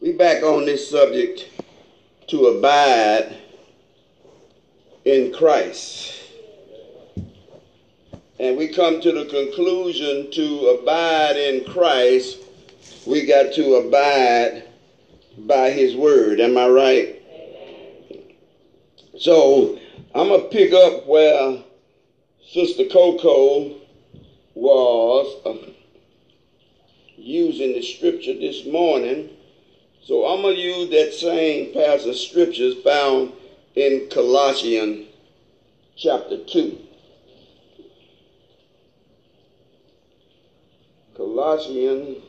We back on this subject to abide in Christ. And we come to the conclusion to abide in Christ, we got to abide by his word. Am I right? So I'm going to pick up where Sister Coco was uh, using the scripture this morning. So I'm going to use that same passage of scriptures found in Colossians chapter 2. Colossians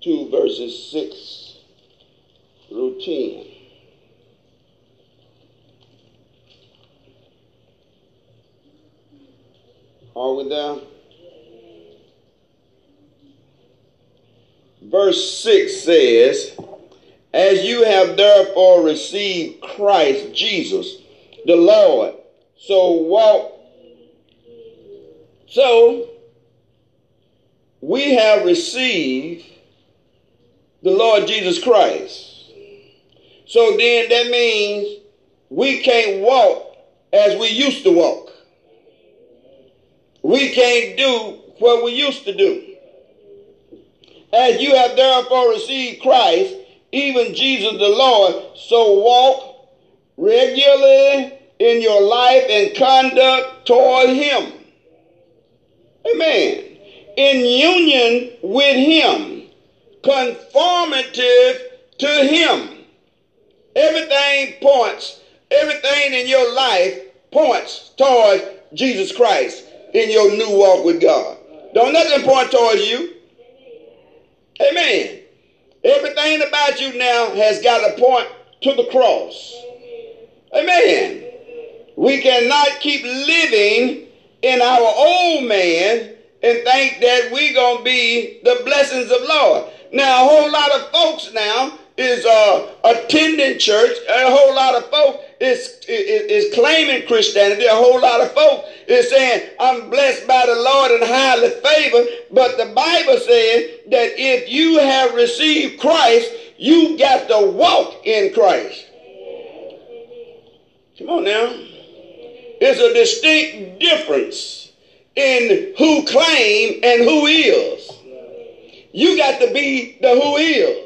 two verses six through ten. Are we there? Verse 6 says, As you have therefore received Christ Jesus, the Lord, so walk. So, we have received the Lord Jesus Christ. So then that means we can't walk as we used to walk. We can't do what we used to do. As you have therefore received Christ, even Jesus the Lord, so walk regularly in your life and conduct toward Him. Amen. In union with Him, conformative to Him. Everything points, everything in your life points toward Jesus Christ in your new walk with God. Don't nothing point towards you. Amen. Everything about you now has got to point to the cross. Amen. We cannot keep living in our old man and think that we're to be the blessings of Lord. Now, a whole lot of folks now is uh, attending church. A whole lot of folks is, is, is claiming Christianity. A whole lot of folks is saying, I'm blessed by the Lord and highly favored. But the Bible says that if you have received Christ, you got to walk in Christ. Come on now. It's a distinct difference in who claim and who is. You got to be the who is.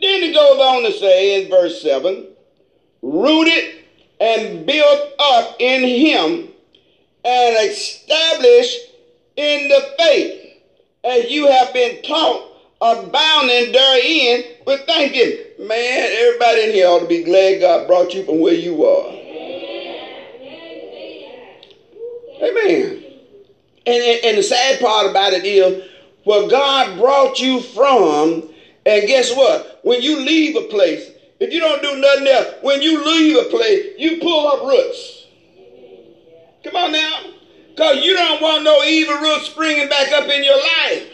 Then he goes on to say in verse 7 rooted and built up in him and established in the faith as you have been taught, abounding therein with thanksgiving. Man, everybody in here ought to be glad God brought you from where you are. Amen. And, and the sad part about it is, where God brought you from, and guess what? When you leave a place, if you don't do nothing else, when you leave a place, you pull up roots. Come on now. Because you don't want no evil roots springing back up in your life.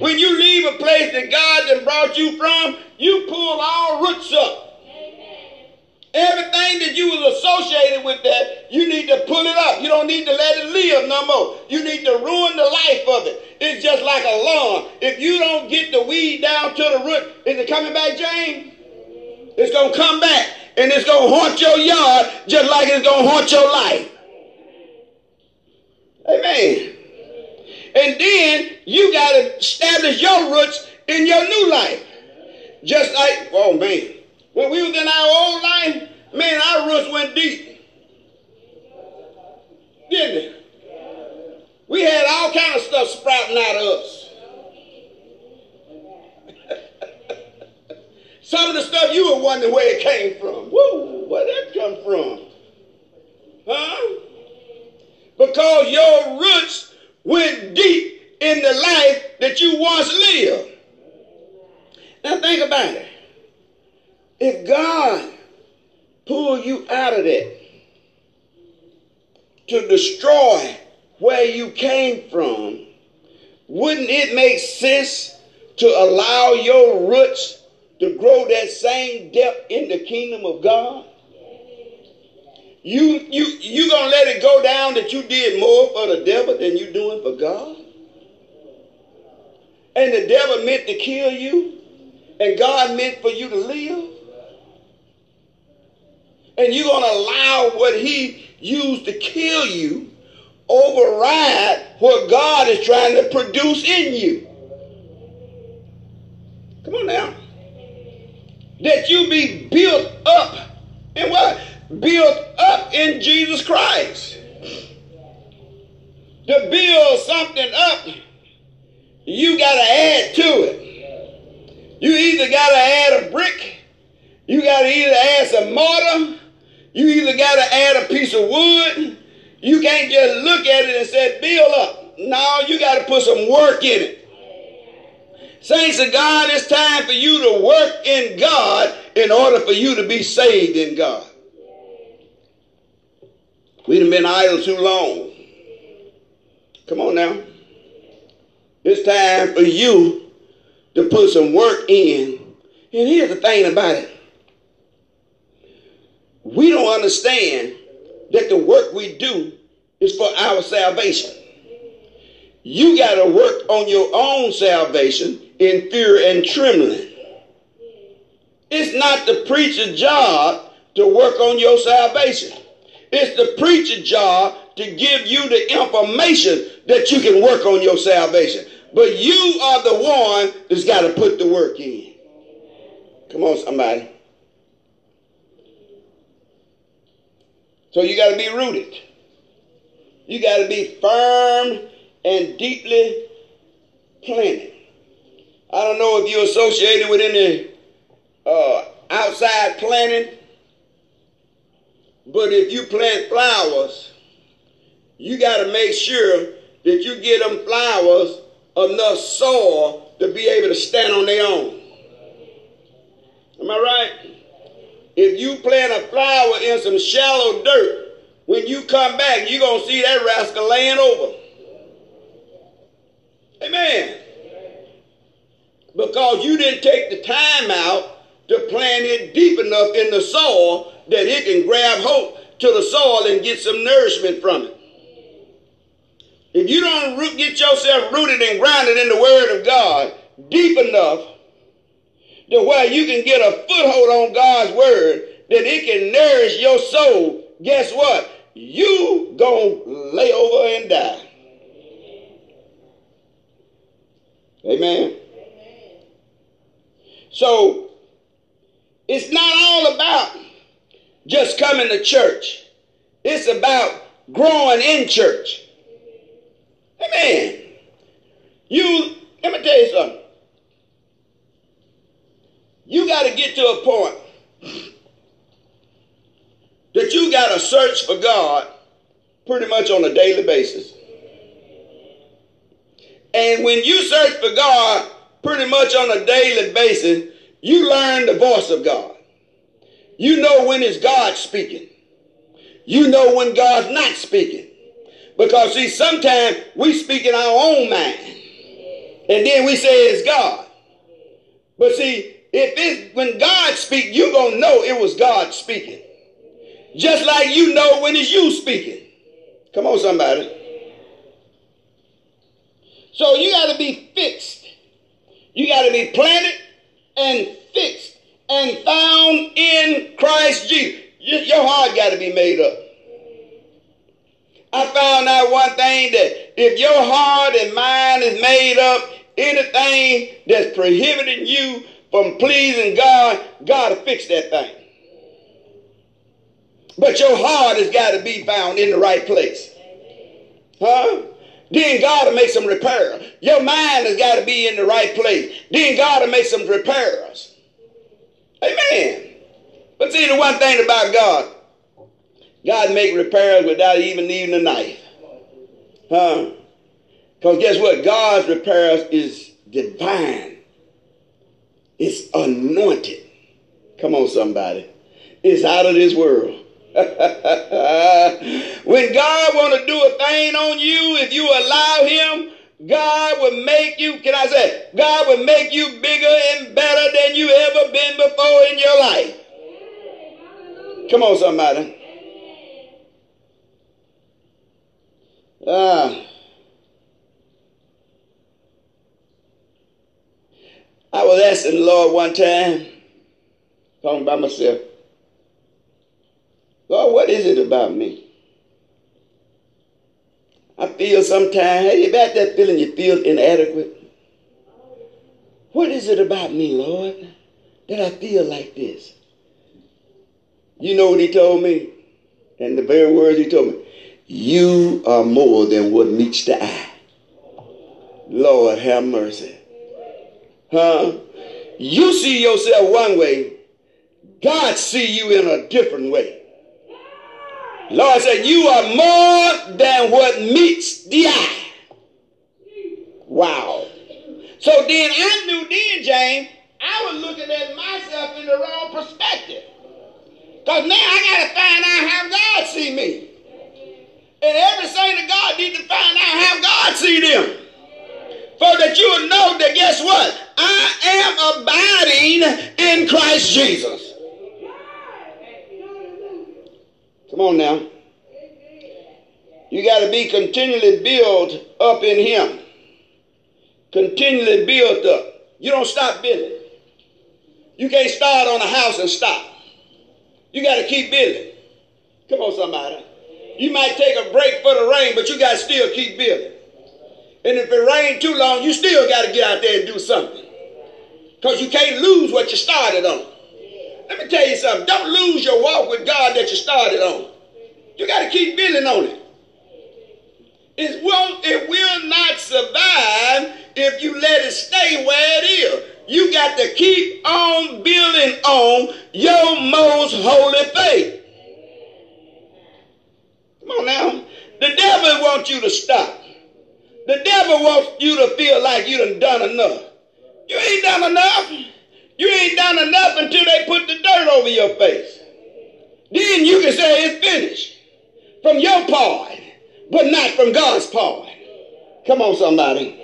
When you leave a place that God has brought you from, you pull all roots up. Everything that you was associated with that, you need to pull it don't need to let it live no more. You need to ruin the life of it. It's just like a lawn. If you don't get the weed down to the root, is it coming back, James? It's going to come back and it's going to haunt your yard just like it's going to haunt your life. Amen. And then you got to establish your roots in your new life. Just like, oh man, when we was in our old life, man, our roots went deep. Didn't it? We had all kind of stuff sprouting out of us. Some of the stuff you were wondering where it came from. Woo, where that come from? Huh? Because your roots went deep in the life that you once lived. Now think about it. If God pulled you out of that to destroy where you came from, wouldn't it make sense to allow your roots to grow that same depth in the kingdom of God? You you you gonna let it go down that you did more for the devil than you doing for God? And the devil meant to kill you, and God meant for you to live? And you're gonna allow what he used to kill you override what God is trying to produce in you. Come on now. That you be built up in what? Built up in Jesus Christ. To build something up, you got to add to it. You either got to add a brick, you got to either add some mortar, you either got to add a piece of wood. You can't just look at it and say, build up. No, you got to put some work in it. Saints of God, it's time for you to work in God in order for you to be saved in God. We've been idle too long. Come on now. It's time for you to put some work in. And here's the thing about it. We don't understand that the work we do is for our salvation. You got to work on your own salvation in fear and trembling. It's not the preacher's job to work on your salvation. It's the preacher's job to give you the information that you can work on your salvation. But you are the one that's got to put the work in. Come on, somebody. So you got to be rooted. You got to be firm and deeply planted. I don't know if you're associated with any uh, outside planting, but if you plant flowers, you got to make sure that you get them flowers enough soil to be able to stand on their own. Am I right? If you plant a flower in some shallow dirt, when you come back, you're going to see that rascal laying over. Amen because you didn't take the time out to plant it deep enough in the soil that it can grab hold to the soil and get some nourishment from it. If you don't root, get yourself rooted and grounded in the Word of God deep enough to where you can get a foothold on God's Word that it can nourish your soul, guess what? You gonna lay over and die. Amen. So it's not all about just coming to church. It's about growing in church. Amen. You, let me tell you something. You got to get to a point that you got to search for God pretty much on a daily basis. And when you search for God pretty much on a daily basis, you learn the voice of God. You know when it's God speaking. You know when God's not speaking. Because see, sometimes we speak in our own mind. And then we say it's God. But see, if it's when God speak, you're gonna know it was God speaking. Just like you know when it's you speaking. Come on, somebody. So you got to be fixed you got to be planted and fixed and found in Christ Jesus. Your heart got to be made up. I found out one thing that if your heart and mind is made up, anything that's prohibiting you from pleasing God, God will fix that thing. But your heart has got to be found in the right place. Huh? Then God will make some repair. Your mind has got to be in the right place. Then God will make some repairs. Amen. But see, the one thing about God, God make repairs without even needing a knife. Huh? Because guess what? God's repairs is divine. It's anointed. Come on, somebody. It's out of this world. when God want to do a thing on you, if you allow Him, God will make you, can I say, God will make you bigger and better than you ever been before in your life. Come on, somebody. Ah. I was asking the Lord one time, talking about myself, Lord, what is it about me? I feel sometimes, hey, you got that feeling you feel inadequate? What is it about me, Lord, that I feel like this? You know what he told me? And the very words he told me. You are more than what meets the eye. Lord have mercy. Huh? You see yourself one way, God see you in a different way. Lord said, you are more than what meets the eye. Wow. So then I knew then, James, I was looking at myself in the wrong perspective. Because now I got to find out how God see me. And every saint of God need to find out how God see them. For that you know that guess what? I am abiding in Christ Jesus. Come on now. You got to be continually built up in Him. Continually built up. You don't stop building. You can't start on a house and stop. You got to keep building. Come on, somebody. You might take a break for the rain, but you got to still keep building. And if it rains too long, you still got to get out there and do something. Because you can't lose what you started on. Let me tell you something. Don't lose your walk with God that you started on. You got to keep building on it. It will, it will not survive if you let it stay where it is. You got to keep on building on your most holy faith. Come on now. The devil wants you to stop. The devil wants you to feel like you done done enough. You ain't done enough. You ain't done enough until they put the dirt over your face. Then you can say it's finished from your part, but not from God's part. Come on, somebody.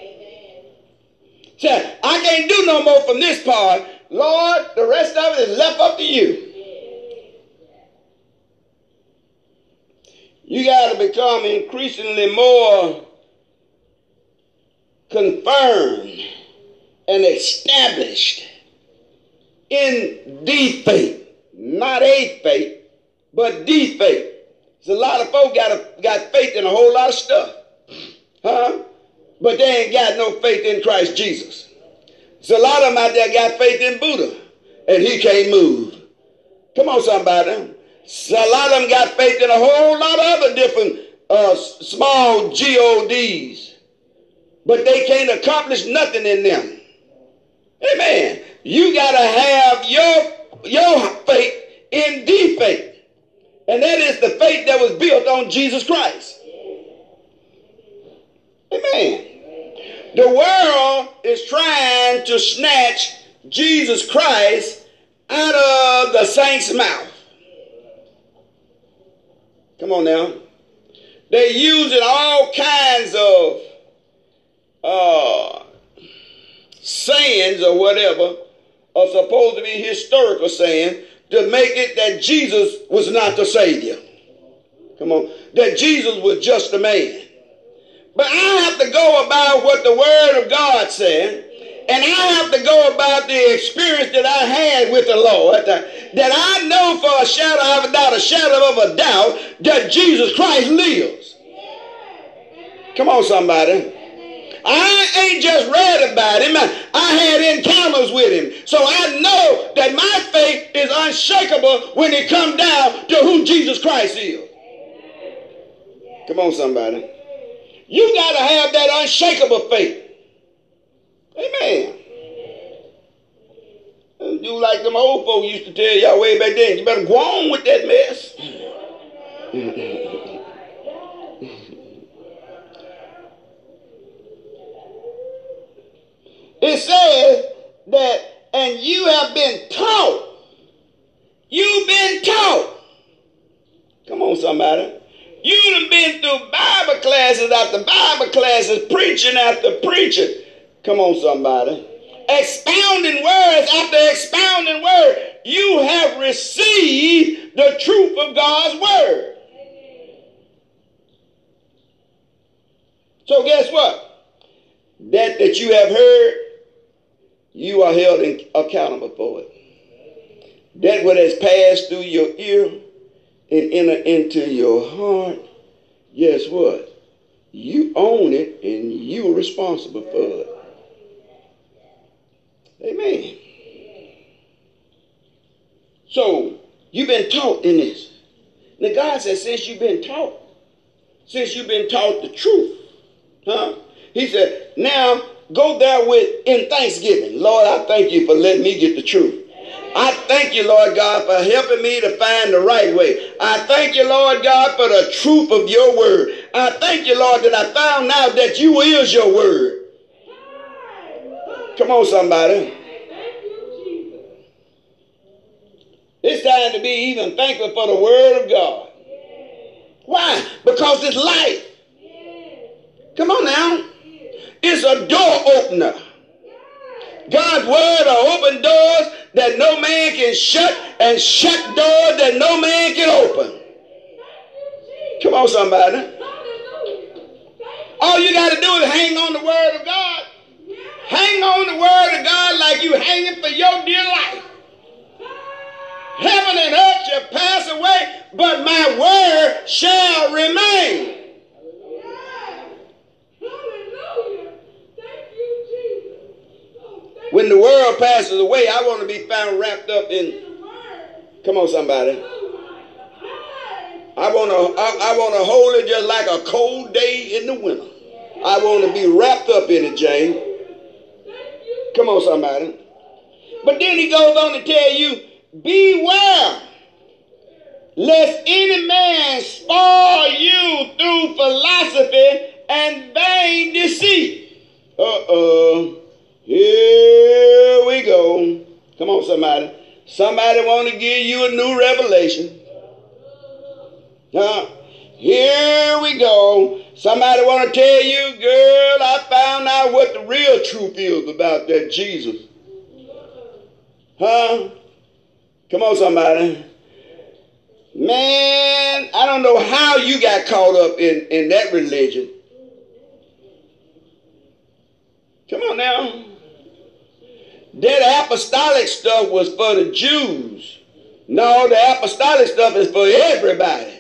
Say, I can't do no more from this part. Lord, the rest of it is left up to you. You got to become increasingly more confirmed and established in the faith. Not a faith, but the faith. There's a lot of folk got, a, got faith in a whole lot of stuff. Huh? But they ain't got no faith in Christ Jesus. There's a lot of them out there got faith in Buddha, and he can't move. Come on, somebody. So a lot of them got faith in a whole lot of other different uh, small GODs, but they can't accomplish nothing in them. Amen. You got to have your, your faith in the faith. And that is the faith that was built on Jesus Christ. Amen. The world is trying to snatch Jesus Christ out of the saint's mouth. Come on now. They're using all kinds of uh, sayings or whatever are supposed to be historical saying to make it that Jesus was not the Savior. Come on. That Jesus was just a man. But I have to go about what the Word of God said. And I have to go about the experience that I had with the Lord, that I know for a shadow, of a doubt, a shadow of a doubt, that Jesus Christ lives. Come on, somebody. I ain't just read about him. I had encounters with him. So I know that my faith is unshakable when it comes down to who Jesus Christ is. Come on, somebody. You got to have that unshakable faith. Amen. Do like them old folks used to tell y'all way back then. You better go on with that mess. It says that, and you have been taught. You've been taught. Come on, somebody. You have been through Bible classes after Bible classes, preaching after preaching. Come on, somebody. Expounding words after expounding word. You have received the truth of God's word. So guess what? That that you have heard, you are held accountable for it. That what has passed through your ear and enter into your heart, guess what? You own it and you are responsible for it. Amen. So you've been taught in this. Now God says, since you've been taught, since you've been taught the truth, huh? He said, now go there with in thanksgiving. Lord, I thank you for letting me get the truth. I thank you, Lord God, for helping me to find the right way. I thank you, Lord God, for the truth of your word. I thank you, Lord, that I found out that you is your word. Come on, somebody. It's time to be even thankful for the word of God. Why? Because it's life. Come on now. It's a door opener. God's word will open doors that no man can shut and shut doors that no man can open. Come on, somebody. All you got to do is hang on the word of God. Hang on the word of God like you hanging for your dear life. Heaven and earth shall pass away, but my word shall remain. When the world passes away, I want to be found wrapped up in. Come on, somebody. I want to. I, I want to hold it just like a cold day in the winter. I want to be wrapped up in it, Jane. Come on, somebody. But then he goes on to tell you, beware lest any man spoil you through philosophy and vain deceit. Uh-oh. Here we go. Come on, somebody. Somebody want to give you a new revelation. Huh? Here we go. Somebody want to tell you, girl, I found out what the real truth is about that Jesus. Huh? Come on, somebody. Man, I don't know how you got caught up in, in that religion. Come on now. That apostolic stuff was for the Jews. No, the apostolic stuff is for everybody.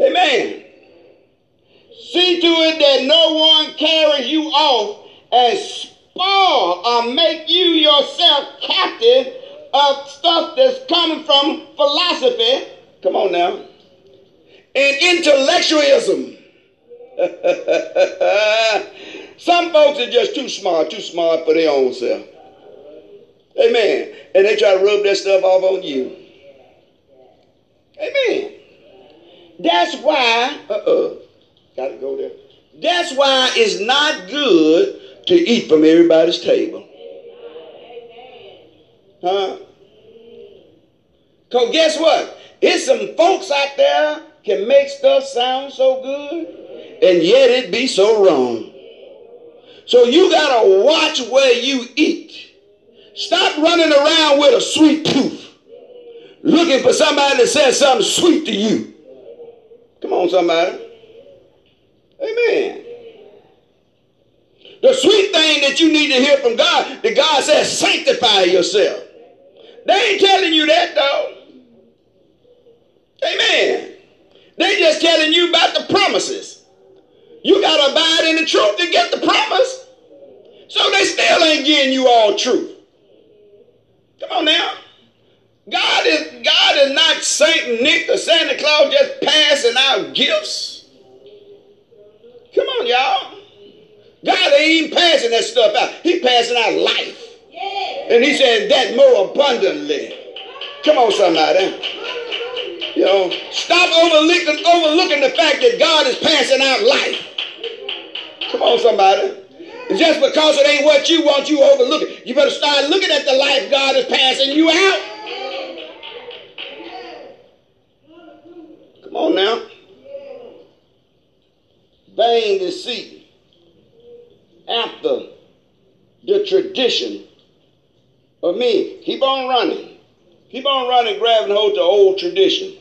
Amen. See to it that no one carries you off and spoil or make you yourself captive of stuff that's coming from philosophy. Come on now. And intellectualism. Some folks are just too smart, too smart for their own self. Amen. And they try to rub that stuff off on you. Amen. That's why, uh-uh, gotta go there. That's why it's not good to eat from everybody's table. Huh? Because guess what? It's some folks out there can make stuff sound so good, and yet it be so wrong. So you got to watch where you eat. Stop running around with a sweet tooth, looking for somebody that says something sweet to you. Come on, somebody. Amen. The sweet thing that you need to hear from God, that God says, sanctify yourself. They ain't telling you that, though. Amen. They just telling you about the promises. You got to abide in the truth to get the promise. So they still ain't giving you all truth. Come on now. God is God is not Saint Nick or Santa Claus just passing out gifts. Come on, y'all. God ain't even passing that stuff out. He passing out life. And he said that more abundantly. Come on, somebody. You know, stop overlooking, overlooking the fact that God is passing out life. Come on, somebody. Just because it ain't what you want, you overlook it. You better start looking at the life God is passing you out. Come on now. Vain deceit after the tradition of me. Keep on running. Keep on running, grabbing hold to old tradition.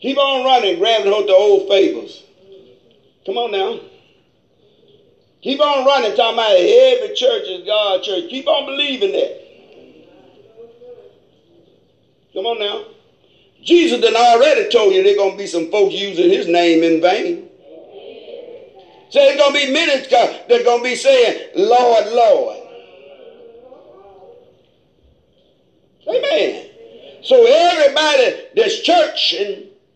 Keep on running, grabbing hold to old fables. Come on now. Keep on running, talking about every church is God's church. Keep on believing that. Come on now. Jesus done already told you there's going to be some folks using his name in vain. So there's going to be many that are going to be saying, Lord, Lord. Amen. So everybody that's church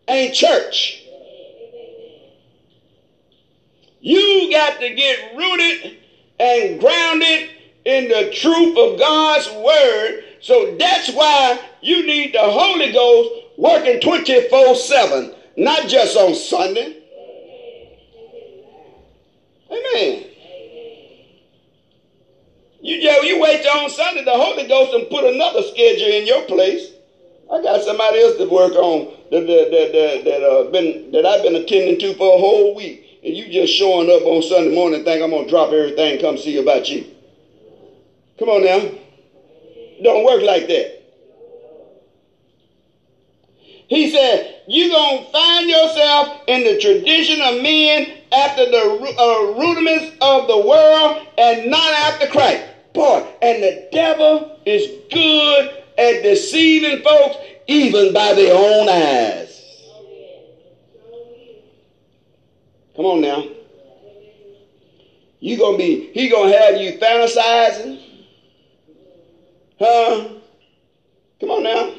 ain't church. You got to get rooted and grounded in the truth of God's word. So that's why you need the Holy Ghost working 24 7, not just on Sunday. Amen. You, you wait on Sunday, the Holy Ghost and put another schedule in your place. I got somebody else to work on that, that, that, that, uh, been, that I've been attending to for a whole week. And you just showing up on Sunday morning think I'm going to drop everything and come see about you. Come on now. Don't work like that. He said, you're going to find yourself in the tradition of men after the uh, rudiments of the world and not after Christ. Boy, and the devil is good at deceiving folks even by their own eyes. Come on now. You gonna be, he gonna have you fantasizing. Huh? Come on now.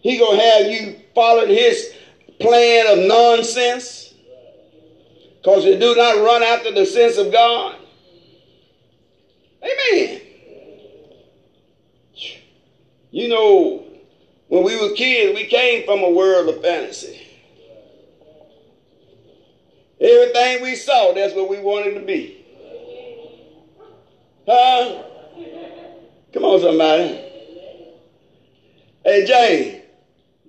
He gonna have you following his plan of nonsense. Because you do not run after the sense of God. Amen. You know, when we were kids, we came from a world of fantasy. Everything we saw, that's what we wanted to be. Huh? Come on, somebody. Hey, Jane.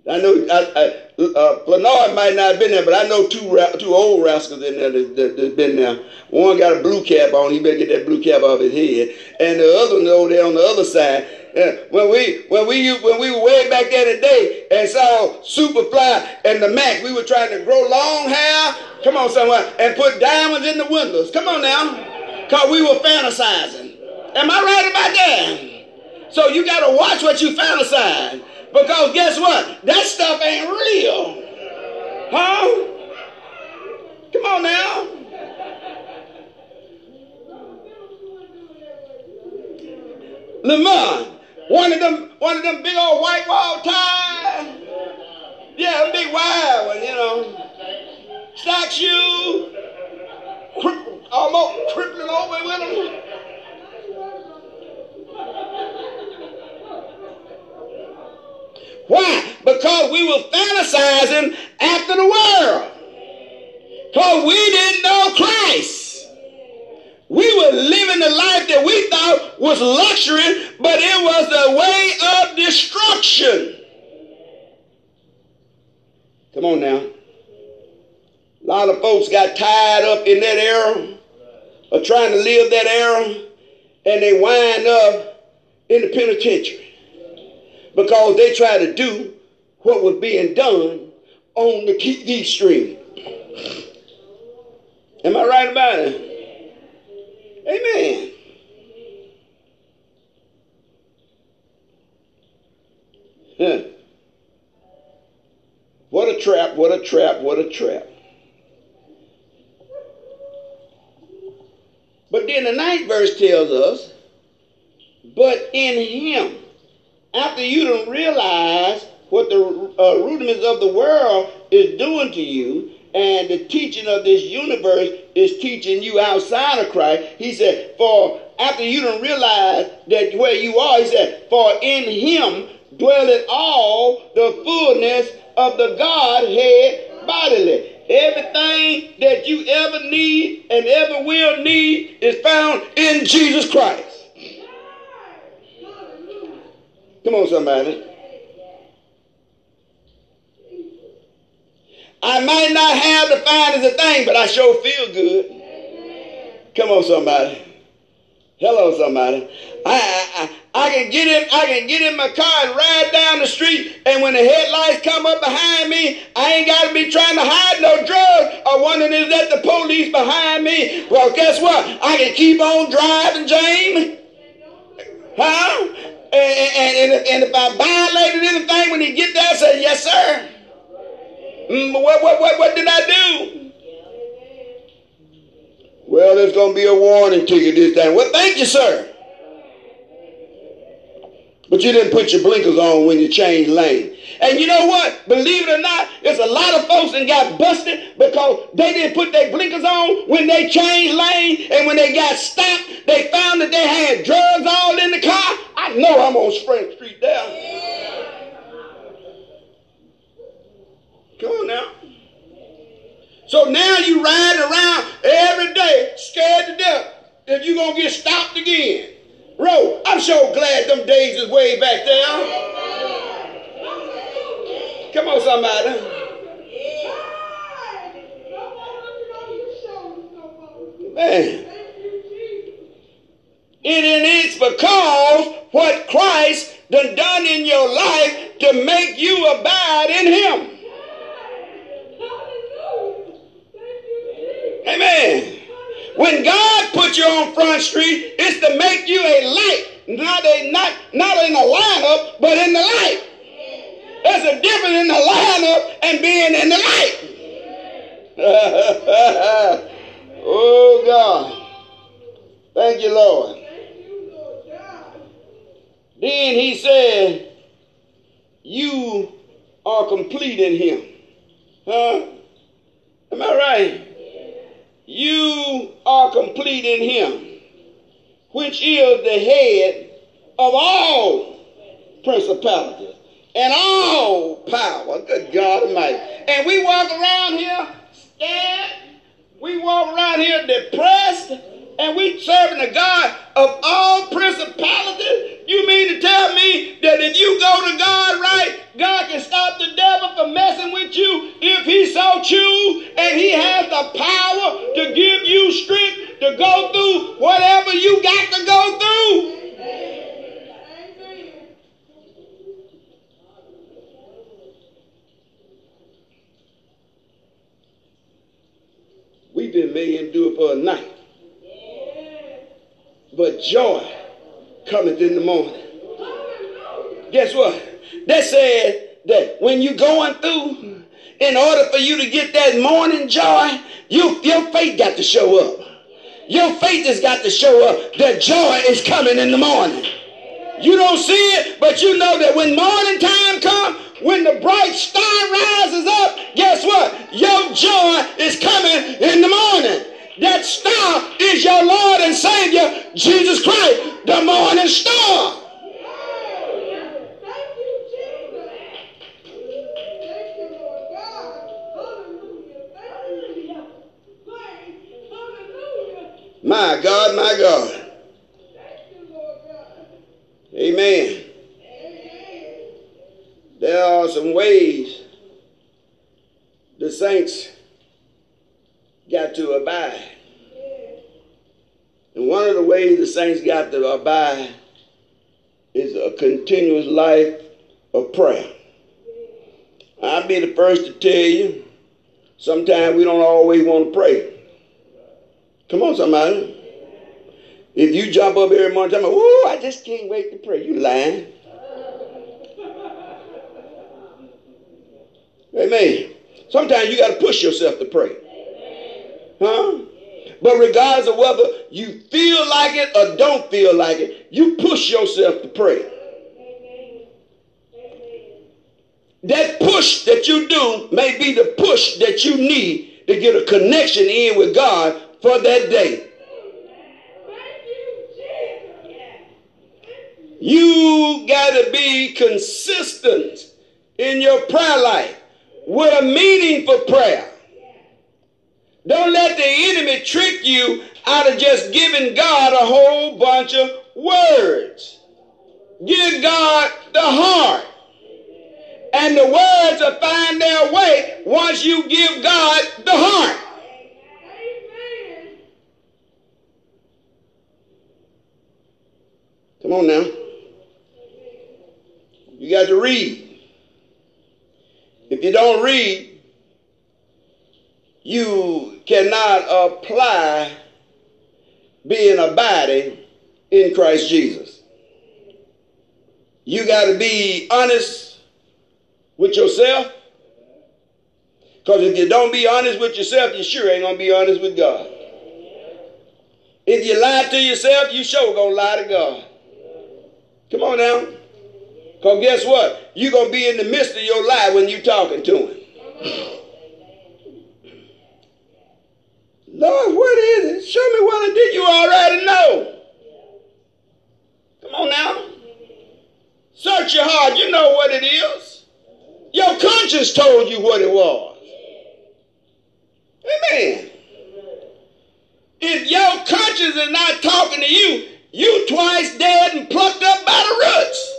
I know I, I, uh, might not have been there, but I know two two old rascals in there that, that, that's been there. One got a blue cap on. He better get that blue cap off his head. And the other one over there on the other side. When we when we when we were way back there today and saw Superfly and the Mack, we were trying to grow long hair. Come on, someone, and put diamonds in the windows. Come on now, cause we were fantasizing. Am I right about that? So you got to watch what you fantasize. Because guess what? That stuff ain't real. Huh? Come on now. Lemon, one of them, one of them big old white wall ties. Yeah, a big wide one, you know. Stock shoe, almost crippling over with them. Why? Because we were fantasizing after the world. Because we didn't know Christ. We were living the life that we thought was luxury, but it was the way of destruction. Come on now. A lot of folks got tied up in that era of trying to live that era, and they wind up in the penitentiary because they tried to do what was being done on the TV stream. Am I right about it? Amen. Huh. What a trap, what a trap, what a trap. But then the ninth verse tells us, but in him after you don't realize what the uh, rudiments of the world is doing to you, and the teaching of this universe is teaching you outside of Christ, he said, for after you don't realize that where you are, he said, for in him dwelleth all the fullness of the Godhead bodily. Everything that you ever need and ever will need is found in Jesus Christ. Come on, somebody. I might not have the finest thing, but I sure feel good. Come on, somebody. Hello, somebody. I, I, I can get in, I can get in my car and ride down the street, and when the headlights come up behind me, I ain't gotta be trying to hide no drugs or wondering is that the police behind me. Well, guess what? I can keep on driving, James. Huh? And, and, and, and if I violated anything when he get there, I say, yes, sir. Mm, what, what, what, what did I do? Well, there's going to be a warning to you this time. Well, thank you, sir. But you didn't put your blinkers on when you changed lane. And you know what? Believe it or not, there's a lot of folks that got busted because they didn't put their blinkers on when they changed lane. And when they got stopped, they found that they had drugs all in the car. I know I'm on Spring Street there. Come on now. So now you riding around every day scared to death that you're going to get stopped again. Bro, I'm so glad them days is way back there. Come on, somebody. Man. And it's because what Christ done done in your life to make you abide in him. When God put you on Front Street, it's to make you a light, not a not not in the lineup, but in the light. There's a difference in the lineup and being in the light. oh God. Thank you, Lord. Then he said, You are complete in him. Huh? Am I right? You are complete in him, which is the head of all principalities and all power. Good God Almighty. And we walk around here scared. We walk around here depressed. And we serving a God of all principalities. You mean to tell me that if you go to God right, God can stop the devil from messing with you if he so choose, and he has the power to give you strength to go through whatever you got to go through. We've been made to do it for a night. But joy cometh in the morning. Guess what? They said that when you're going through, in order for you to get that morning joy, you, your faith got to show up. Your faith has got to show up that joy is coming in the morning. You don't see it, but you know that when morning time comes, when the bright star rises up, guess what? Your joy is coming in the morning. That star is your Lord and Savior, Jesus Christ, the morning star. My God, my God. Amen. There are some ways the saints got to abide. And one of the ways the saints got to abide is a continuous life of prayer. I'll be the first to tell you, sometimes we don't always want to pray. Come on, somebody. If you jump up every morning, tell me, "Ooh, I just can't wait to pray," you lying. Amen. Sometimes you got to push yourself to pray. Huh? But regardless of whether you feel like it or don't feel like it, you push yourself to pray. That push that you do may be the push that you need to get a connection in with God for that day. You got to be consistent in your prayer life with a meaningful prayer. Don't let the enemy trick you out of just giving God a whole bunch of words. Give God the heart. And the words will find their way once you give God the heart. Come on now. You got to read. If you don't read, you cannot apply being abiding in Christ Jesus. You got to be honest with yourself. Because if you don't be honest with yourself, you sure ain't going to be honest with God. If you lie to yourself, you sure going to lie to God. Come on now. Because guess what? You're going to be in the midst of your lie when you're talking to him. Lord, what is it? Show me what I did. You already know. Come on now. Search your heart. You know what it is. Your conscience told you what it was. Amen. If your conscience is not talking to you, you twice dead and plucked up by the roots.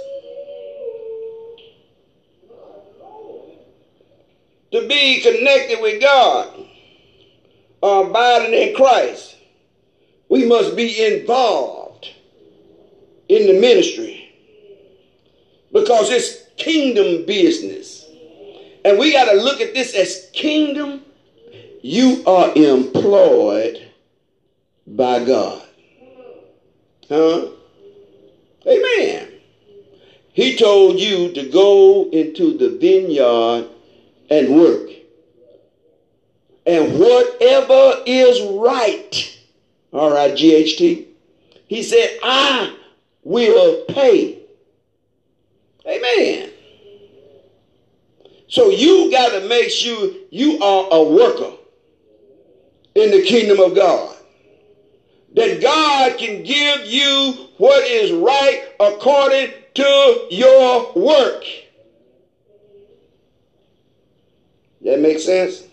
To be connected with God or abiding in Christ, we must be involved in the ministry because it's kingdom business. And we got to look at this as kingdom. You are employed by God. Huh? Amen. He told you to go into the vineyard and work. And whatever is right, all right, GHT, he said, I will pay. Amen. So you got to make sure you are a worker in the kingdom of God that God can give you what is right according to your work. That makes sense?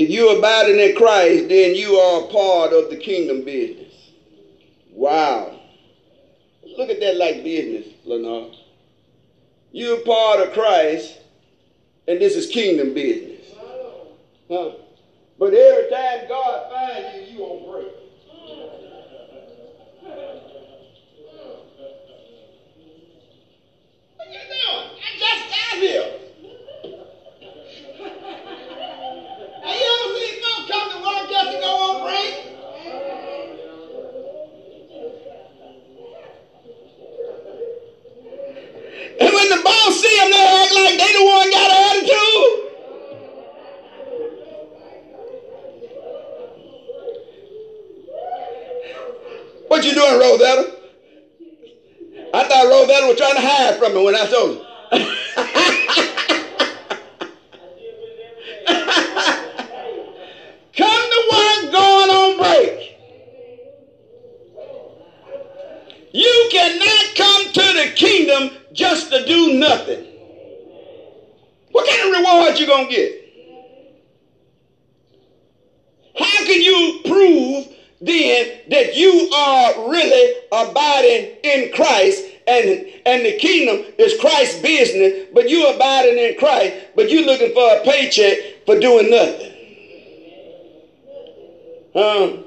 If you're abiding in Christ, then you are a part of the kingdom business. Wow. Look at that like business, Lenore. You're part of Christ, and this is kingdom business. Huh? But every time God finds you, you on break. What you doing? I just got here. You ever come to work just to go on break? And when the boss they act like they the one got attitude. What you doing, Rosetta? I thought Rosetta was trying to hide from me when I told her. Come to work going on break. You cannot come to the kingdom just to do nothing. What kind of reward you gonna get? How can you prove then that you are really abiding in Christ and, and the kingdom is Christ's business, but you abiding in Christ, but you looking for a paycheck for doing nothing. Um,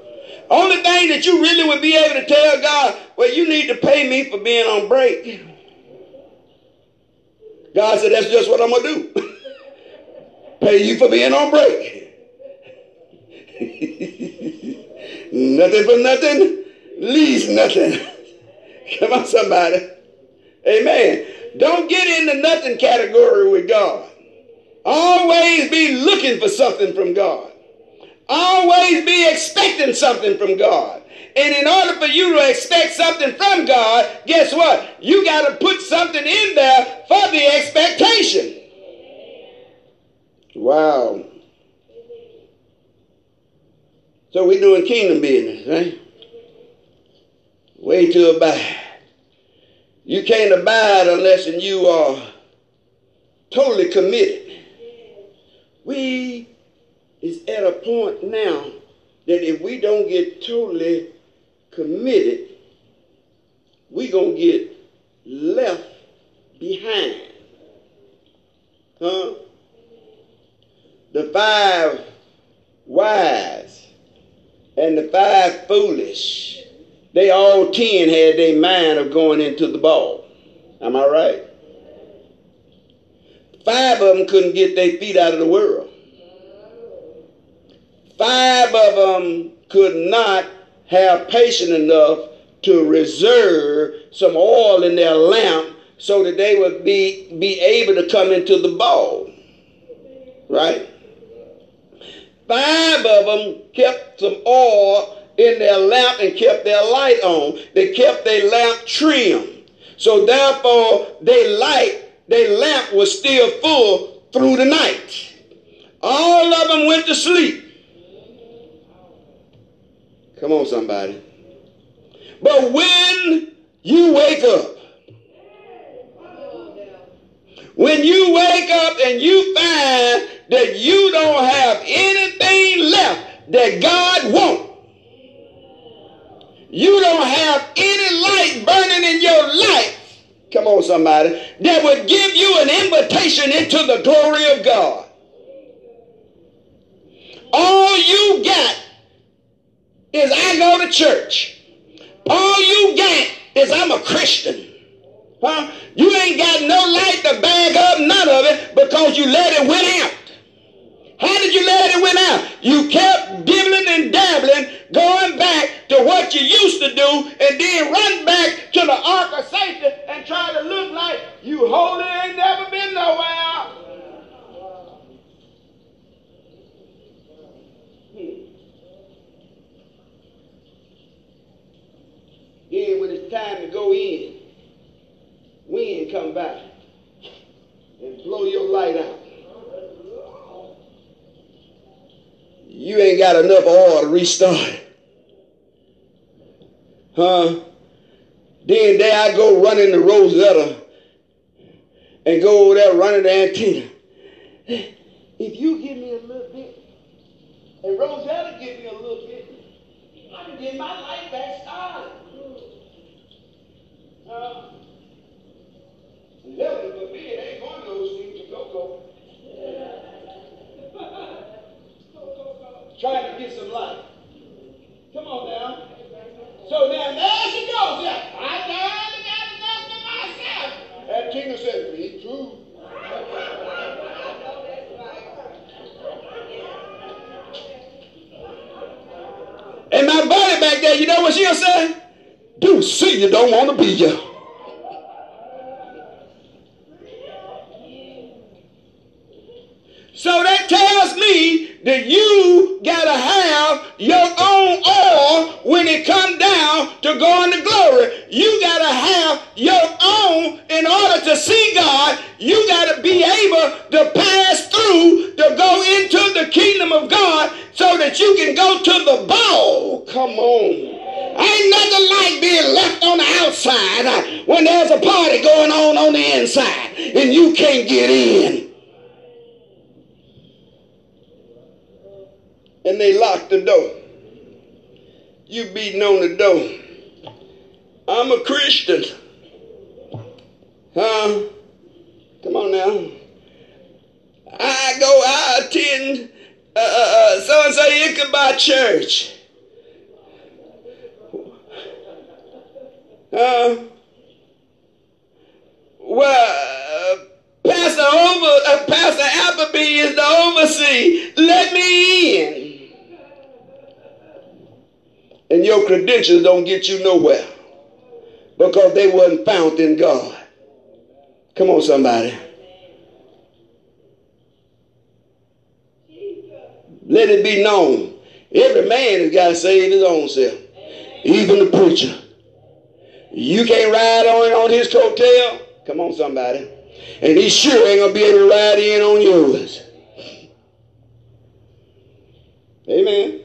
only thing that you really would be able to tell God, well, you need to pay me for being on break. God said, that's just what I'm going to do. pay you for being on break. nothing for nothing leaves nothing. Come on, somebody. Amen. Don't get in the nothing category with God. Always be looking for something from God. Always be expecting something from God. And in order for you to expect something from God, guess what? You got to put something in there for the expectation. Wow. So we're doing kingdom business, right? Way to abide. You can't abide unless you are totally committed. We is at a point now that if we don't get totally committed, we're gonna get left behind. Huh? The five wise and the five foolish they all ten had their mind of going into the ball. Am I right? Five of them couldn't get their feet out of the world. Five of them could not have patience enough to reserve some oil in their lamp so that they would be, be able to come into the ball. Right? Five of them kept some oil in their lamp and kept their light on. They kept their lamp trimmed. So therefore, their light, their lamp was still full through the night. All of them went to sleep. Come on, somebody. But when you wake up, when you wake up and you find that you don't have anything left that God wants, you don't have any light burning in your life, come on, somebody, that would give you an invitation into the glory of God. All you got is I go to church. All you got is I'm a Christian. Huh? You ain't got no light to bag up none of it because you let it went out. How did you let it went out? You kept dibbling and dabbling, going back to what you used to do, and then run back to the ark of safety and try to look like you holy ain't never been nowhere. Then when it's time to go in, wind come back and blow your light out. You ain't got enough oil to restart. Huh? Then there I go running to Rosetta and go over there running to Antenna. If you give me a little bit, and Rosetta give me a little bit, I can get my life back started. Heaven for me, it ain't one of those things to go go. Trying to get some. Come on. So now there she goes. I got enough for myself. And Tina said, me too. And my buddy back there, you know what she'll say? Do see you don't want to be here. So that tells me that you got to have your own oil when it come down to go into glory. Beating on the door. I'm a Christian. Huh? Come on now. I go, I attend uh, so and so Ichabod Church. Uh, well, uh, Pastor over, uh, Pastor Appleby is the overseer. Let me in and your credentials don't get you nowhere because they wasn't found in God. Come on, somebody. Let it be known. Every man has got to save his own self. Even the preacher. You can't ride on on his coattail. Come on, somebody. And he sure ain't gonna be able to ride in on yours. Amen.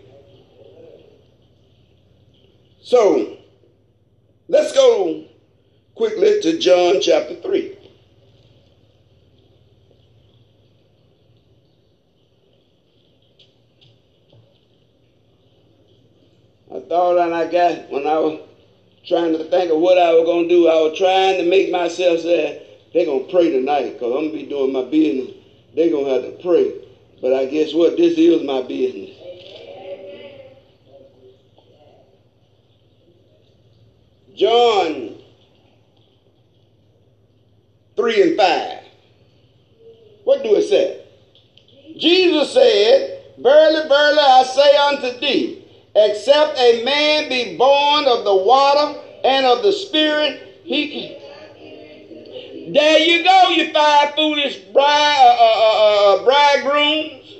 So let's go quickly to John chapter 3. I thought and I got, when I was trying to think of what I was going to do, I was trying to make myself say, they're going to pray tonight because I'm going to be doing my business. They're going to have to pray. But I guess what? This is my business. John 3 and 5. What do it say? Jesus said, Verily, verily, I say unto thee, except a man be born of the water and of the Spirit, he can. There you go, you five foolish bride, uh, uh, uh, uh bridegrooms.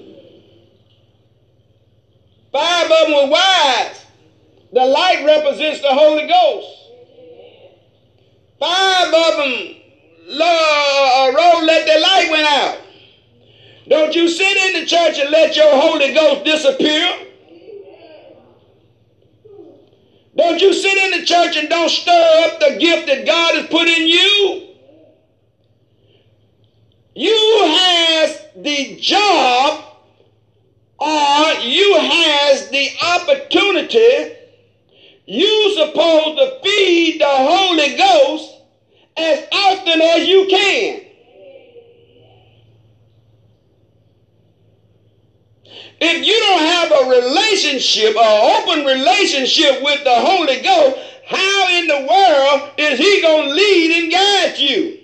Five of them were wise. The light represents the Holy Ghost. Five of them rolled, let their light went out. Don't you sit in the church and let your Holy Ghost disappear. Don't you sit in the church and don't stir up the gift that God has put in you. You has the job or you has the opportunity you supposed to feed the Holy Ghost as often as you can. If you don't have a relationship, an open relationship with the Holy Ghost, how in the world is he going to lead and guide you?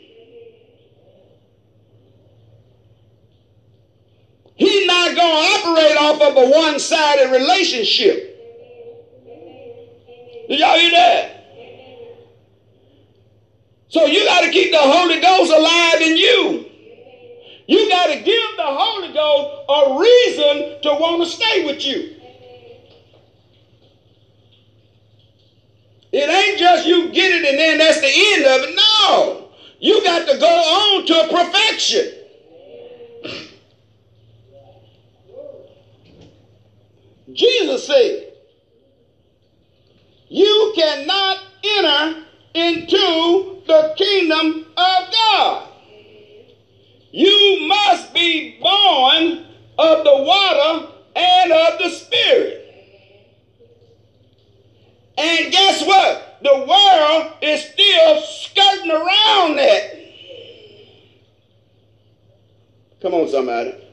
He's not going to operate off of a one-sided relationship. Y'all hear that? So you got to keep the Holy Ghost alive in you. You got to give the Holy Ghost a reason to want to stay with you. It ain't just you get it and then that's the end of it. No. You got to go on to perfection. Jesus said, You cannot enter into the kingdom of God. You must be born of the water and of the Spirit. And guess what? The world is still skirting around that. Come on, somebody.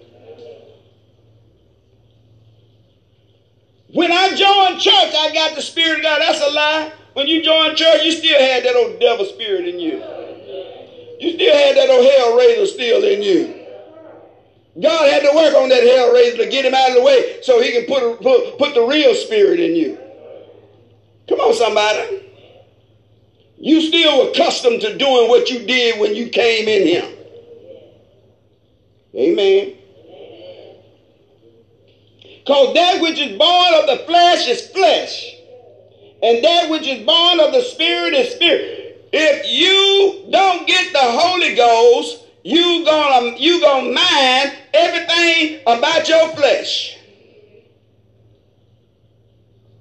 When I joined church, I got the Spirit of God. That's a lie. When you joined church, you still had that old devil spirit in you. You still had that old hell raiser still in you. God had to work on that hell raiser to get him out of the way so he can put, put, put the real spirit in you. Come on, somebody. You still accustomed to doing what you did when you came in here. Amen. Because that which is born of the flesh is flesh. And that which is born of the spirit is spirit. If you don't get the Holy Ghost, you gonna you gonna mind everything about your flesh.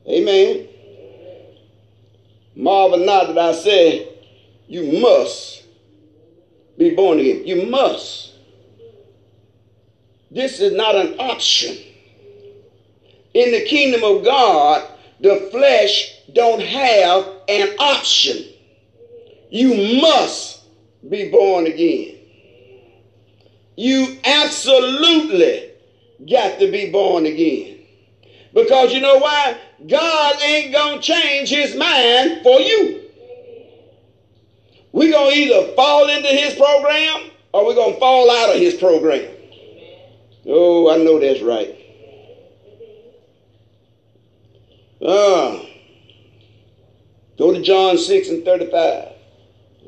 Amen. Marvel not that I say you must be born again. You must. This is not an option in the kingdom of God, the flesh don't have an option. You must be born again. You absolutely got to be born again. Because you know why? God ain't going to change his mind for you. We're going to either fall into his program or we're going to fall out of his program. Oh, I know that's right. Uh, go to John 6 and 35.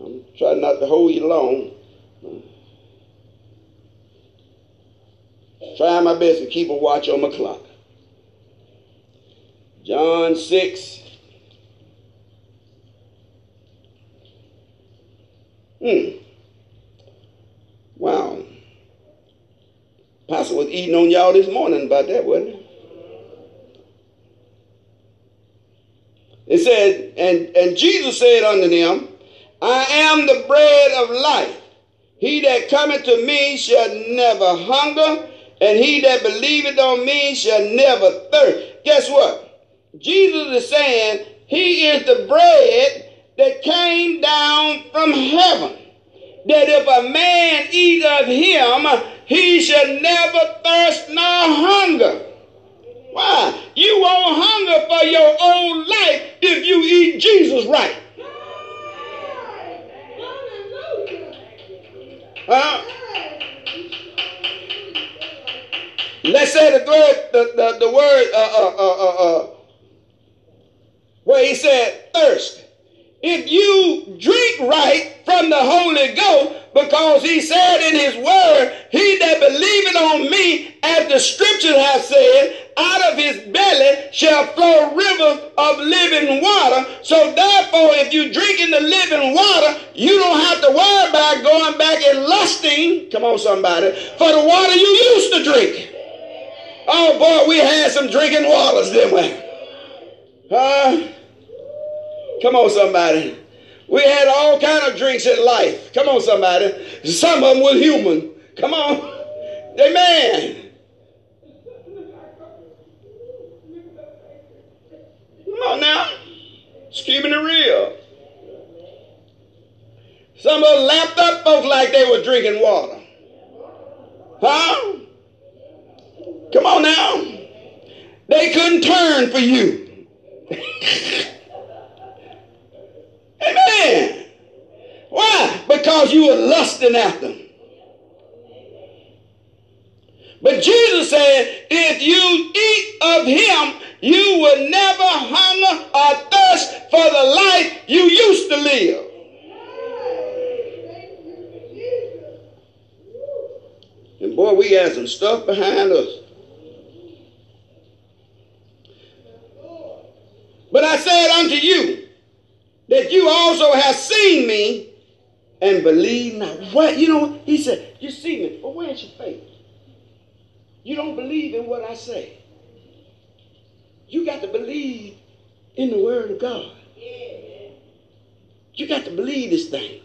I'm trying not to hold you long. Trying my best to keep a watch on my clock. John 6. Hmm. Wow. Pastor was eating on y'all this morning about that, wasn't he? It said, and, and Jesus said unto them, I am the bread of life. He that cometh to me shall never hunger, and he that believeth on me shall never thirst. Guess what? Jesus is saying he is the bread that came down from heaven. That if a man eat of him, he shall never thirst nor hunger. Why? You won't hunger for your own life if you eat Jesus right. Huh? Let's say the third, the, the, the word, uh, uh, uh, where he said thirst. If you drink right from the Holy Ghost, because he said in his word, he that believeth on me, as the scriptures have said, out of his belly shall flow rivers of living water. So therefore, if you drink in the living water, you don't have to worry about going back and lusting, come on somebody, for the water you used to drink. Oh boy, we had some drinking waters, didn't we? Huh? Come on somebody. We had all kind of drinks in life. Come on, somebody. Some of them were human. Come on. Amen. Come on now. Just keeping it real. Some of them lapped up folks like they were drinking water. Huh? Come on now. They couldn't turn for you. Amen. Why? Because you were lusting after them. But Jesus said, if you eat of him, you will never hunger or thirst for the life you used to live. And boy, we got some stuff behind us. But I said unto you, that you also have seen me and believe not. What? You know, he said, You see me, but where's your faith? You don't believe in what I say. You got to believe in the word of God. You got to believe this thing.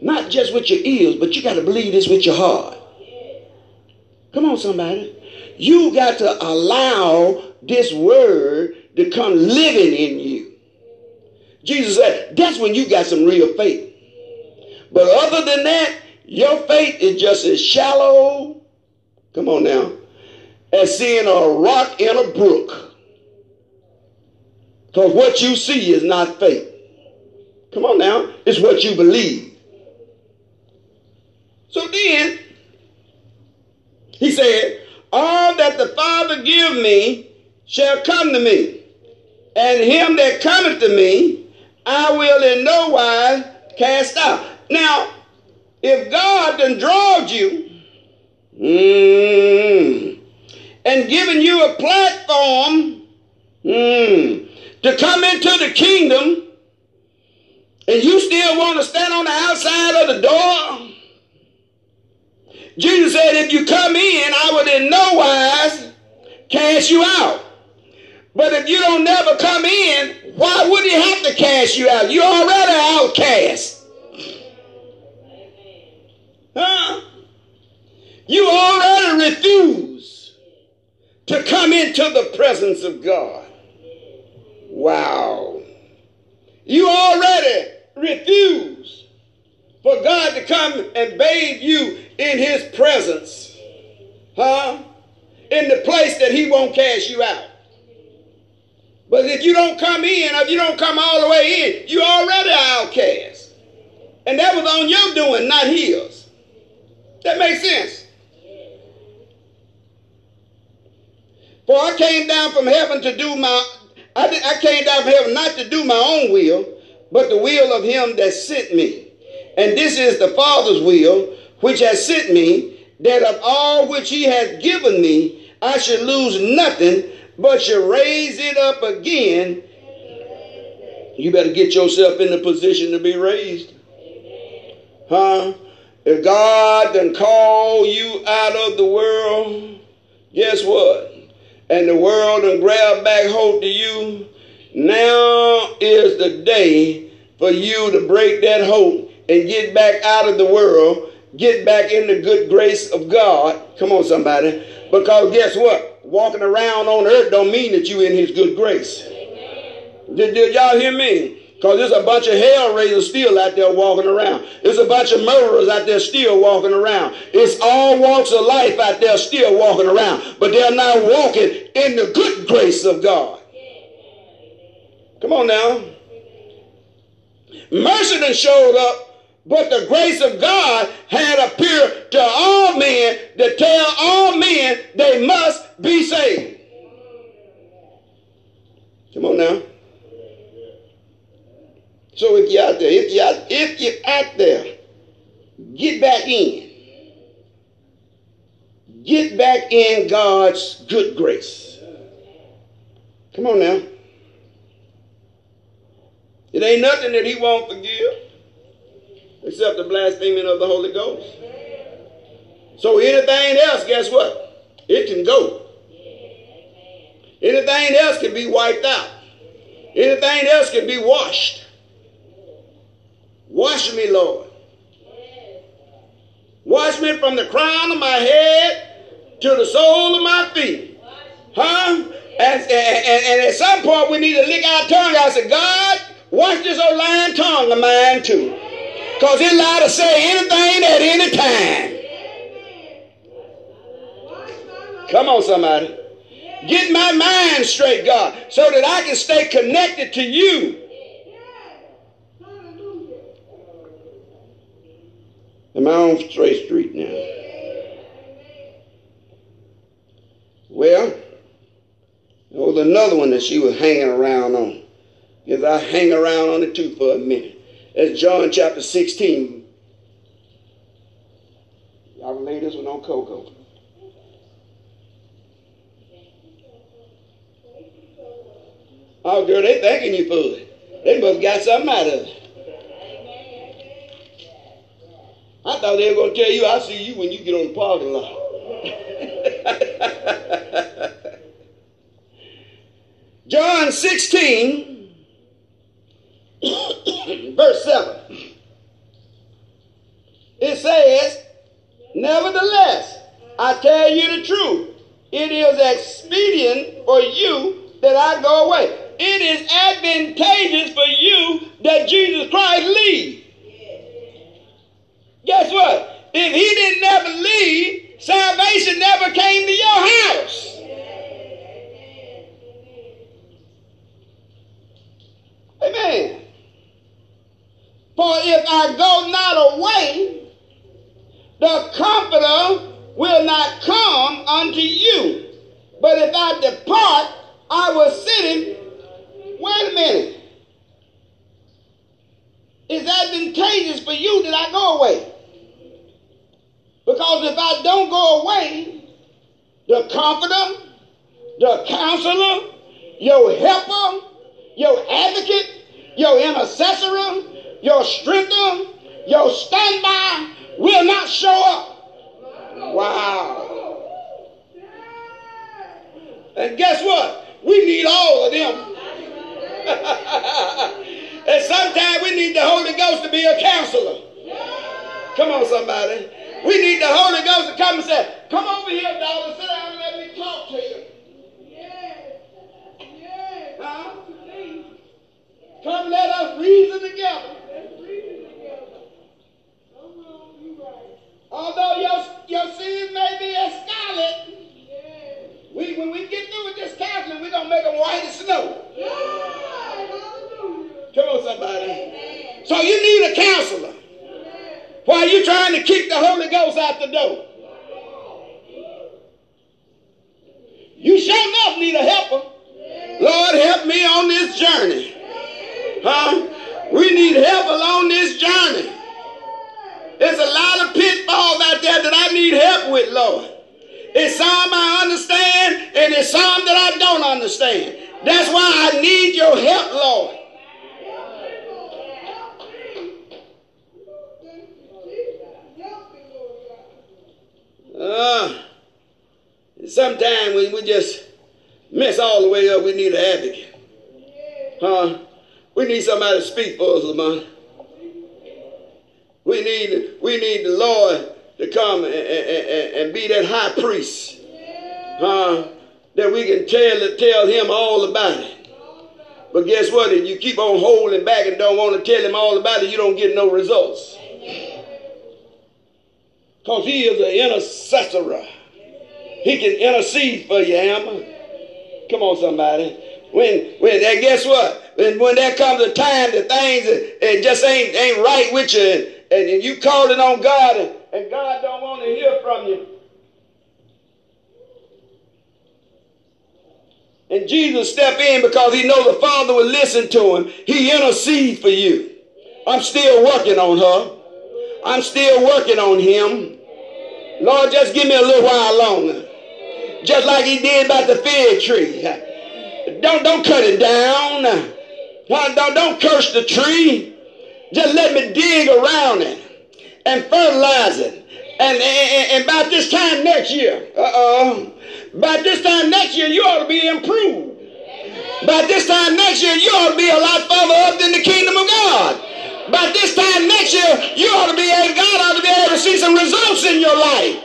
Not just with your ears, but you got to believe this with your heart. Come on, somebody. You got to allow this word to come living in you. Jesus said, that's when you got some real faith. But other than that, your faith is just as shallow, come on now, as seeing a rock in a brook. Because what you see is not faith. Come on now, it's what you believe. So then, he said, All that the Father give me shall come to me, and him that cometh to me, I will in no wise cast out. Now, if God done drawed you mm, and given you a platform mm, to come into the kingdom, and you still want to stand on the outside of the door, Jesus said, if you come in, I will in no wise cast you out. But if you don't never come in, why would he have to cast you out? You're already outcast. Huh? You already refuse to come into the presence of God. Wow. You already refuse for God to come and bathe you in his presence. Huh? In the place that he won't cast you out. But if you don't come in, if you don't come all the way in, you already are outcast. And that was on your doing, not his. That makes sense. For I came down from heaven to do my, I, did, I came down from heaven not to do my own will, but the will of him that sent me. And this is the Father's will, which has sent me, that of all which he has given me, I should lose nothing, but you raise it up again, you better get yourself in the position to be raised. Huh? If God then call you out of the world, guess what? And the world done grab back hold to you. Now is the day for you to break that hold and get back out of the world, get back in the good grace of God. Come on, somebody. Because guess what? Walking around on earth don't mean that you in his good grace. Did, did y'all hear me? Because there's a bunch of hell raisers still out there walking around. There's a bunch of murderers out there still walking around. It's all walks of life out there still walking around. But they're not walking in the good grace of God. Come on now. Mercy done showed up But the grace of God had appeared to all men to tell all men they must be saved. Come on now. So if you're out there, if you're out, if you're out there, get back in. Get back in God's good grace. Come on now. It ain't nothing that he won't forgive except the blaspheming of the Holy Ghost. So anything else, guess what? It can go. Anything else can be wiped out. Anything else can be washed. Wash me, Lord. Wash me from the crown of my head to the sole of my feet. Huh? And, and, and, at some point we need to lick our tongue. I said, God, wash this old lying tongue of mine too. Because it's allowed to say anything at any time. Come on, somebody. Get my mind straight, God, so that I can stay connected to you. Am I on straight street now? Well, there was another one that she was hanging around on. Because I hang around on it too for a minute. That's John chapter 16. Y'all lay this one on Coco. Oh, girl, they thanking you for it. They must got something out of it. I thought they were going to tell you, I'll see you when you get on the parking lot. John 16, verse 7. It says, Nevertheless, I tell you the truth. It is expedient for you that I go away. It is advantageous for you that Jesus Christ leave. Guess what? If he didn't never leave, salvation never came to your house. Amen. For if I go not away, the Comforter will not come unto you. But if I depart, I will send him. Wait a minute. It's advantageous for you that I go away. Because if I don't go away, the comforter, the counselor, your helper, your advocate, your intercessor, your strengthener, your standby will not show up. Wow. And guess what? We need all of them. and sometimes we need the Holy Ghost to be a counselor. Come on, somebody. We need the Holy Ghost to come and say, Come over here, daughter, sit down and let me talk to you. Huh? Come let us reason together. Although your, your sins may be as scarlet, we, when we get through with this counseling, we're going to make them white as snow. Come on, somebody. So you need a counselor. Why are you trying to kick the Holy Ghost out the door? You sure enough need a helper. Lord, help me on this journey. Huh? We need help along this journey. There's a lot of pitfalls out there that I need help with, Lord. It's some I understand, and it's some that I don't understand. That's why I need your help, Lord. Uh, sometimes we, we just mess all the way up. We need an advocate. Huh? We need somebody to speak for us, Lamont. We need, we need the Lord to come and, and, and be that high priest. Huh? That we can tell, tell him all about it. But guess what? If you keep on holding back and don't want to tell him all about it, you don't get no results. Because he is an intercessor. He can intercede for you, Emma. Come on, somebody. When, when, and guess what? When, when there comes a time that things it just ain't, ain't right with you, and, and, and you calling on God and, and God don't want to hear from you. And Jesus step in because he know the Father will listen to him. He intercede for you. I'm still working on her. I'm still working on him. Lord, just give me a little while longer. Just like he did about the fig tree. Don't, don't cut it down. Don't, don't curse the tree. Just let me dig around it and fertilize it. And, and, and about this time next year, uh-oh, by this time next year, you ought to be improved. By this time next year, you ought to be a lot further up than the kingdom of God. By this time next year, you ought to be able, God ought to be able to see some results in your life.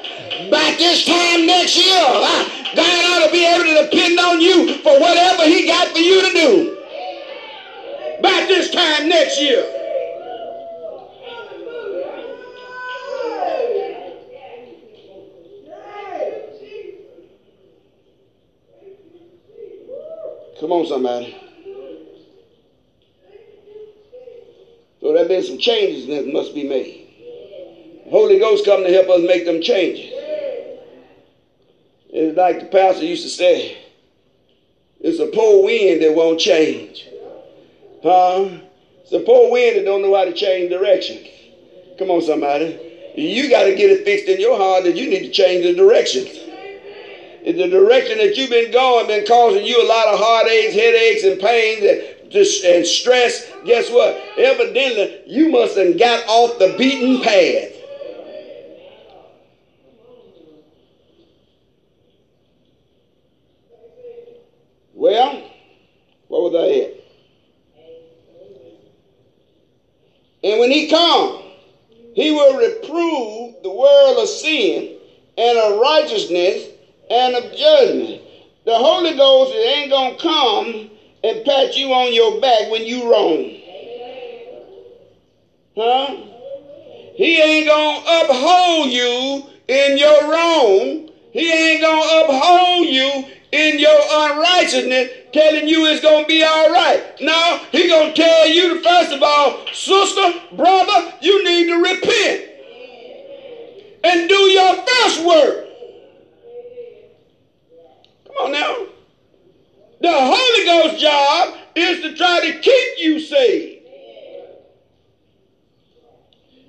By this time next year, uh, God ought to be able to depend on you for whatever He got for you to do. By this time next year. Come on, somebody. So there have been some changes that must be made. The Holy Ghost come to help us make them changes. It's like the pastor used to say, it's a poor wind that won't change. Huh? It's a poor wind that don't know how to change direction. Come on, somebody. You got to get it fixed in your heart that you need to change the direction. The direction that you've been going been causing you a lot of heartaches, headaches, and pains and, and stress, guess what? Evidently, you must have got off the beaten path. Well, what was I at? And when he come, he will reprove the world of sin and of righteousness and of judgment. The Holy Ghost ain't going to come and pat you on your back when you wrong. Huh? He ain't going to uphold you in your wrong. He ain't going to uphold you in your unrighteousness telling you it's going to be all right. No, he going to tell you, first of all, sister, brother, you need to repent and do your first work. On now. The Holy Ghost job is to try to keep you saved.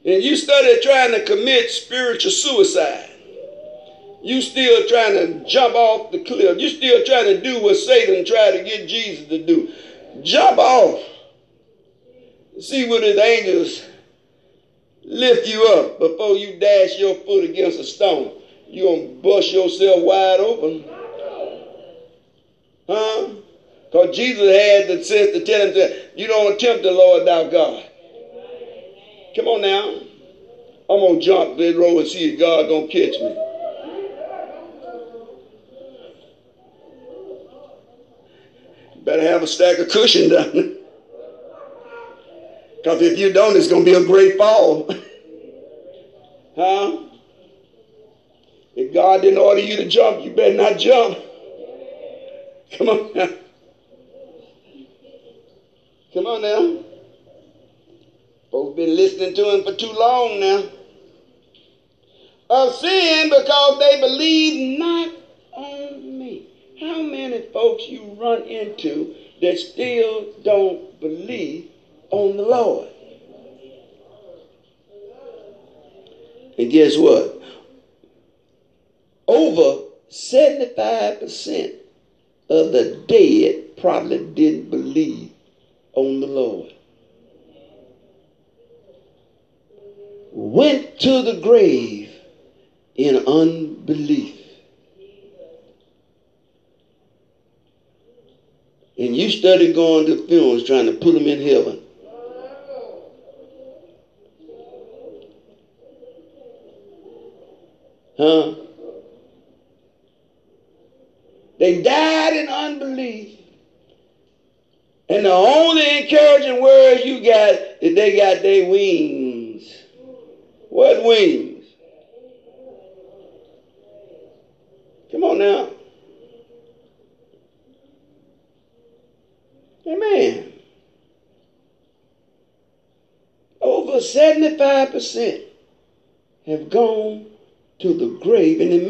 And you started trying to commit spiritual suicide. You still trying to jump off the cliff. You still trying to do what Satan tried to get Jesus to do. Jump off. See what his angels lift you up before you dash your foot against a stone. You gonna bust yourself wide open. Huh? Because Jesus had the sense to tell him, you don't tempt the Lord thou God. Come on now. I'm going to jump this road and see if God going to catch me. Better have a stack of cushion down there. Because if you don't, it's going to be a great fall. huh? If God didn't order you to jump, you better not jump. Come on now. Come on now. Folks been listening to him for too long now. Of sin because they believe not on me. How many folks you run into that still don't believe on the Lord? And guess what? Over 75% of the dead probably didn't believe on the Lord. Went to the grave in unbelief. And you started going to funerals trying to put them in heaven. Huh? They died in unbelief. And the only encouraging word you got is they got their wings. What wings? Come on now. Amen. Over over 75% have gone to the grave and it